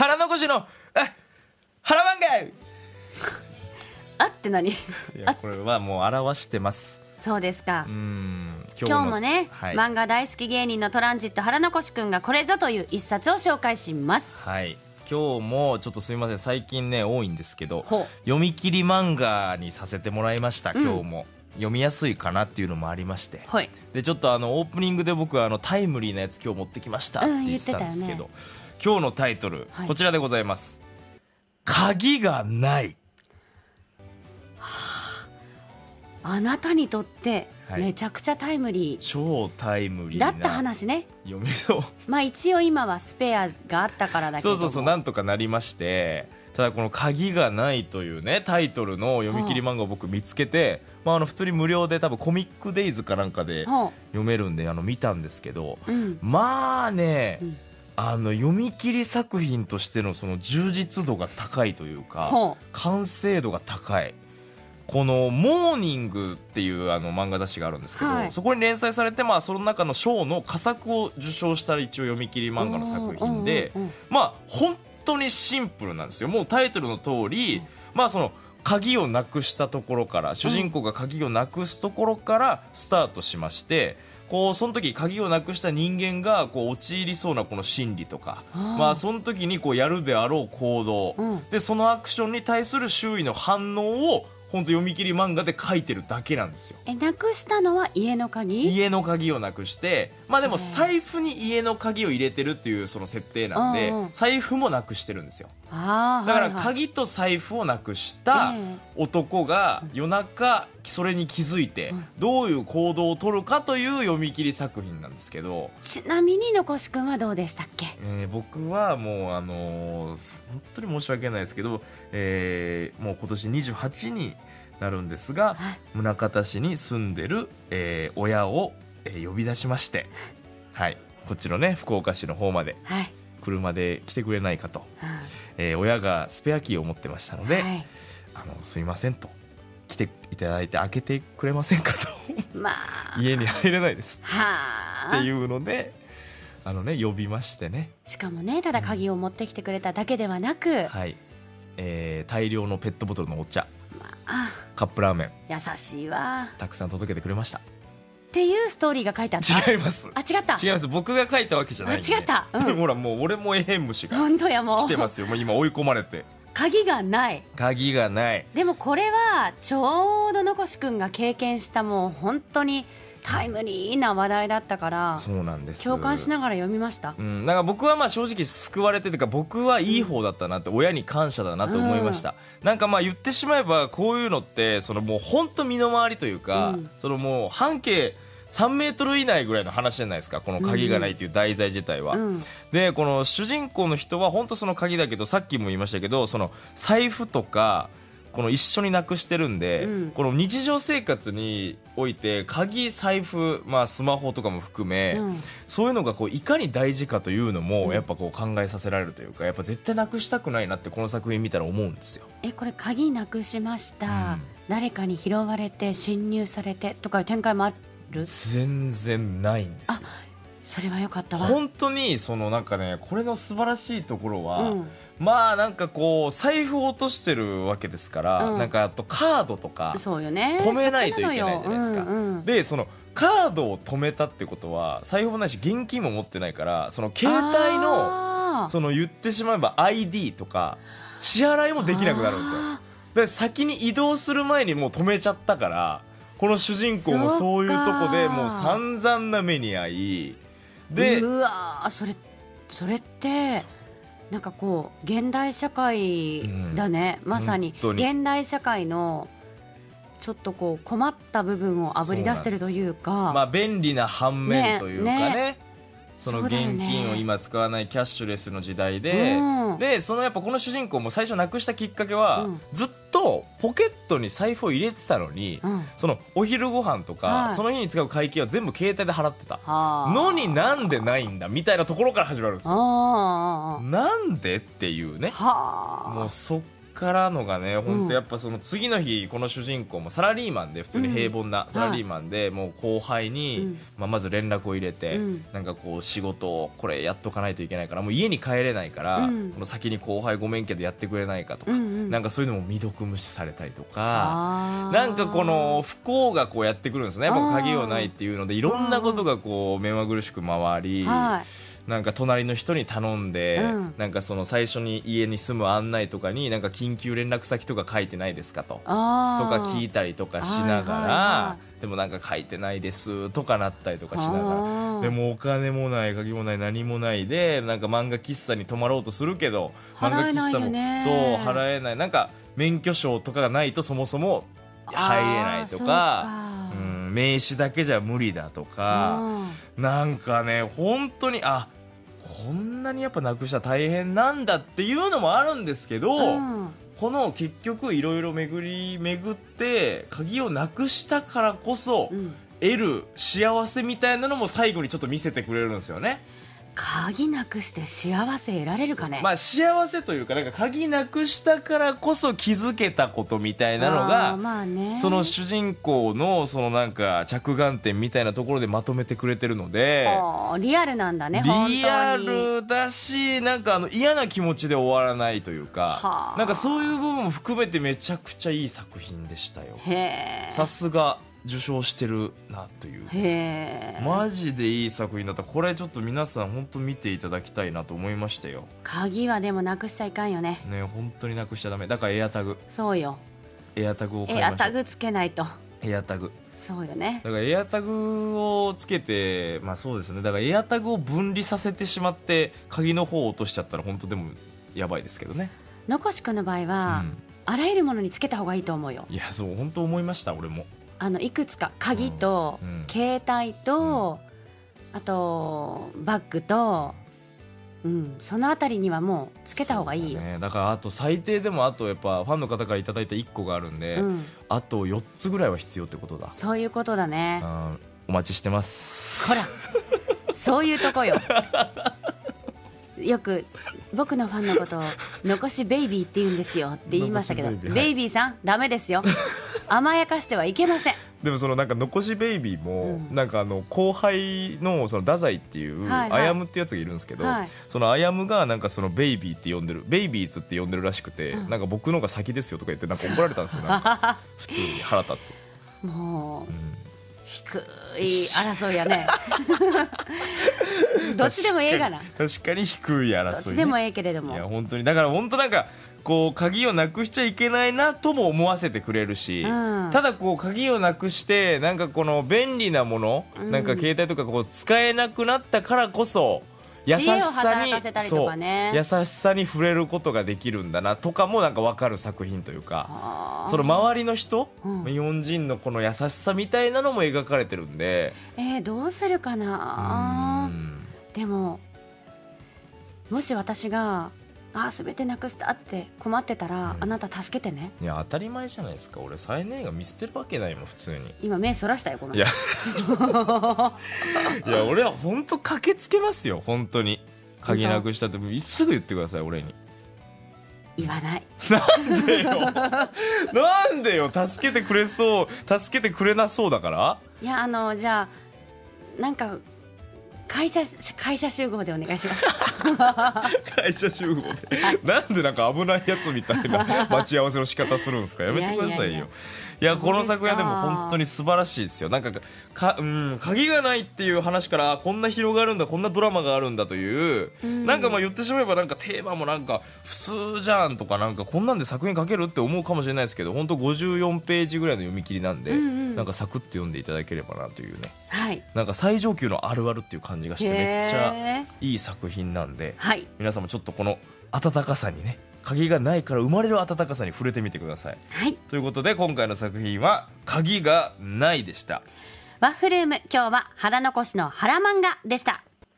腹残しのあ腹漫画いあって何？やこれはもう表してます。そうですか。うーん今今日もね、はい、漫画大好き芸人のトランジット腹残しくんがこれぞという一冊を紹介します。はい。今日もちょっとすみません。最近ね多いんですけどほ読み切り漫画にさせてもらいましたうん。今日も、読みやすいかなっていうのもありまして。うはい。でちょっとあのオープニングで僕はあのタイムリーなやつ今日持ってきましたってうん言ってたんですけど、言って今日のタイトル、はい。こちらでございます。鍵がない。あ。なたにとってはい。めちゃくちゃタイムリ超タイムリーだった話ね。読みの。まあ一応今はスペアがあったからだけども。そうそうそうなんとかなりましてただこの「鍵がない」というねタイトルの読み切り漫画を僕見つけて、まあ、あの普通に無料で多分コミックデイズかなんかでほ読めるんであの見たんですけどううん。まあね、うんあの読み切り作品としてのその充実度が高いというかほ完成度が高い。この「モーニング」っていうあの漫画雑誌があるんですけど、はい。そこに連載されて、まあ、その中の賞の佳作を受賞した一応読み切りう漫画の作品で、まあ本当にシンプルなんですよ。もうタイトルの通り、まあその鍵をなくしたところから主人公が鍵をなくすところからスタートしまして、こうその時鍵をなくした人間がこう陥りそうなこの心理とか。まあその時にこうやるであろう行動、うん。でそのアクションに対する周囲の反応を本当読み切り漫画で書いてるだけなんですよ。えなくしたのは家の鍵？家の鍵をなくして。まあでも財布に家の鍵を入れてるっていうその設定なんで、財布もなくしてるんですよだから鍵と財布をなくしたえ男が夜中それに気づいてうん。どういう行動を取るかという読み切り作品なんですけど、ちなみに残しくんはどうでしたっけ？えー僕はもうあのー本当に申し訳ないですけど、えーもう今年28になるんですがはい。宗像市に住んでる、えー親を、えー呼び出しまして。はい。こっちのね福岡市の方まで。はい車で来てくれないかと、うんえー親がスペアキーを持ってましたので、はい。あのすいませんと来ていただいて開けてくれませんかと。まあ。家に入れないです。はあ。っていうのであのね呼びましてね。しかもねただ鍵を持ってきてくれただけではなく、はい、えー大量のペットボトルのお茶。まあ、カップラーメン。優しいわ。たくさん届けてくれましたっていうストーリーが書いてあった？違います。あ違った？違います。僕が書いたわけじゃないんで。あ違った？うん。ほらもう俺もえへん虫が本当やもう。来てますよ。もう今追い込まれて。鍵がない。鍵がない。でもこれはちょうど残しくんが経験したもう本当にタイムリーな話題だったからそうなんです。共感しながら読みました？うん、だから僕はまあ正直救われてというか僕はいい方だったなって親に感謝だなと思いました、なんかまあ言ってしまえばこういうのってそのもう本当身の回りというか、うん。そのもう半径3メートル以内ぐらいの話じゃないですか。この鍵がないっていう題材自体は、うん。でこの主人公の人は本当その鍵だけどさっきも言いましたけどその財布とかこの一緒になくしてるんで、うん。この日常生活において鍵財布、まあ、スマホとかも含め、うん。そういうのがこういかに大事かというのも、うん。やっぱこう考えさせられるというかやっぱ絶対なくしたくないなってこの作品見たら思うんですよ。えこれ鍵なくしました、うん。誰かに拾われて侵入されてとかいう展開もある？全然ないんですよ。それはよかったわ。本当にそのなんかねこれの素晴らしいところは、うん。まあなんかこう財布を落としてるわけですから、うん。なんかあとカードとかそうよね。止めないといけないじゃないですか。そうんうん。でそのカードを止めたってことは財布もないし現金も持ってないからその携帯のその言ってしまえば ID とか支払いもできなくなるんですよ。あで先に移動する前にもう止めちゃったからこの主人公もそういうとこでもう散々な目に遭いーでうわーそれそれってなんかこう現代社会だね、まさに現代社会のちょっとこう困った部分をあぶり出してるというか。まあ便利な反面というかね。ねそのそうだよね。現金を今使わないキャッシュレスの時代で、うん。でそのやっぱこの主人公も最初なくしたきっかけは、うん。ずっとポケットに財布を入れてたのに、うん。そのお昼ご飯とか、はい。その日に使う会計は全部携帯で払ってた。はあ。のになんでないんだみたいなところから始まるんですよ。あなんでっていうね。もうそっからのがね本当やっぱその次の日この主人公もサラリーマンで普通に平凡なサラリーマンでもう後輩に、うん。まあ、まず連絡を入れて、うん。なんかこう仕事をこれやっとかないといけないからもう家に帰れないから、うん。この先に後輩ごめんけどやってくれないかとか、なんかそういうのも未読無視されたりとか。なんかこの不幸がこうやってくるんですね、やっぱ鍵をないっていうのでいろんなことがこう目まぐるしく回り、はいなんか隣の人に頼んで、うん。なんかその最初に家に住む案内とかになんか緊急連絡先とか書いてないですかと。あとーか聞いたりとかしながら、はいはいはでもなんか書いてないですとかなったりとかしながあらー。でもお金もない鍵もない何もないでなんか漫画喫茶に泊まろうとするけど漫画払えないよね。そう払えない。なんか免許証とかがないとそもそも入れないとかか。うん名刺だけじゃ無理だとか。なんかね本当にあこんなにやっぱなくしたら大変なんだっていうのもあるんですけど、うんこの結局いろいろ巡り巡って鍵をなくしたからこそうん得る幸せみたいなのも最後にちょっと見せてくれるんですよね。鍵なくして幸せ得られるかね？まあ幸せというかなんか鍵なくしたからこそ気づけたことみたいなのがまあね。その主人公のそのなんか着眼点みたいなところでまとめてくれてるので。リアルなんだねリアルだしなんかあの嫌な気持ちで終わらないというかはあ。なんかそういう部分も含めてめちゃくちゃいい作品でしたよ。さすが受賞してるなという。マジでいい作品だった。これちょっと皆さん本当見ていただきたいなと思いましたよ。鍵はでもなくしちゃいかんよね。ね本当になくしちゃダメ。だからエアタグ。そうよ。エアタグをエアタグつけないと。エアタグ。そうよね。だからエアタグをつけてまあそうですね。だからエアタグを分離させてしまって鍵の方を落としちゃったら本当でもやばいですけどね。のこしくんの場合は、うん。あらゆるものにつけた方がいいと思うよ。いやそう本当思いました俺もあのいくつか鍵と、うん。うん携帯と、あとバッグと、うん、そのあたりにはもうつけた方がいいよ。だ,、ね、だからあと最低でもあとやっぱファンの方からいただいた1個があるんで、うん、あと4つぐらいは必要ってことだ。そういうことだね。うん。お待ちしてます。ほら。そういうとこよ。よく僕のファンのことを残しベイビーって言うんですよって言いましたけどベイビーはい。ベイビーさんダメですよ甘やかしてはいけません。でもそのなんか残しベイビーも、うん。なんかあの後輩のその太宰っていう、アヤムってやつがいるんですけど、はい。そのアヤムがなんかそのベイビーって呼んでるベイビーズって呼んでるらしくて、うん。なんか僕の方が先ですよとか言ってなんか怒られたんですよなんか。普通に腹立つ、もううん低い争いやね。どっちでもええがな。確かに低い争い、ね、どっちでもええけれどいやも本当に。だから本当なんかこう鍵をなくしちゃいけないなとも思わせてくれるし、うん。ただこう鍵をなくしてなんかこの便利なもの、うん。なんか携帯とかこう使えなくなったからこそ優しさにね。そう優しさに触れることができるんだなとかもなんか分かる作品というかその周りの人、うん。日本人のこの優しさみたいなのも描かれてるんで。えーどうするかな？うん。でももし私があー全てなくしたって困ってたら、うん。あなた助けてね。いや当たり前じゃないですか。俺再燃が見捨てるわけないもん普通に。今目そらしたよこのいや。いや俺は本当駆けつけますよ本当に。鍵なくしたって。すぐ言ってください俺に。言わない。なんでよ。なんでよ。助けてくれそう助けてくれなそうだから。いやあのじゃあなんか会社会社集合でお願いします。会社集合で。なんでなんか危ないやつみたいな待ち合わせの仕方するんですか？やめてくださいよいいやこの作品はでも本当に素晴らしいですよ。なんかか、うん、鍵がないっていう話からあこんな広がるんだこんなドラマがあるんだという、うん。なんかまあ言ってしまえばなんかテーマもなんか普通じゃんとかなんかこんなんで作品書けるって思うかもしれないですけど本当54ページぐらいの読み切りなんで、うんうん。なんかサクッと読んでいただければなというね。はい。なんか最上級のあるあるっていう感じがしてめっちゃいい作品なんではい。皆さんもちょっとこの温かさにね鍵がないから生まれる温かさに触れてみてください。はい。ということで今回の作品は「鍵がない」でした。ワッフルーム今日は腹残しの腹漫画でした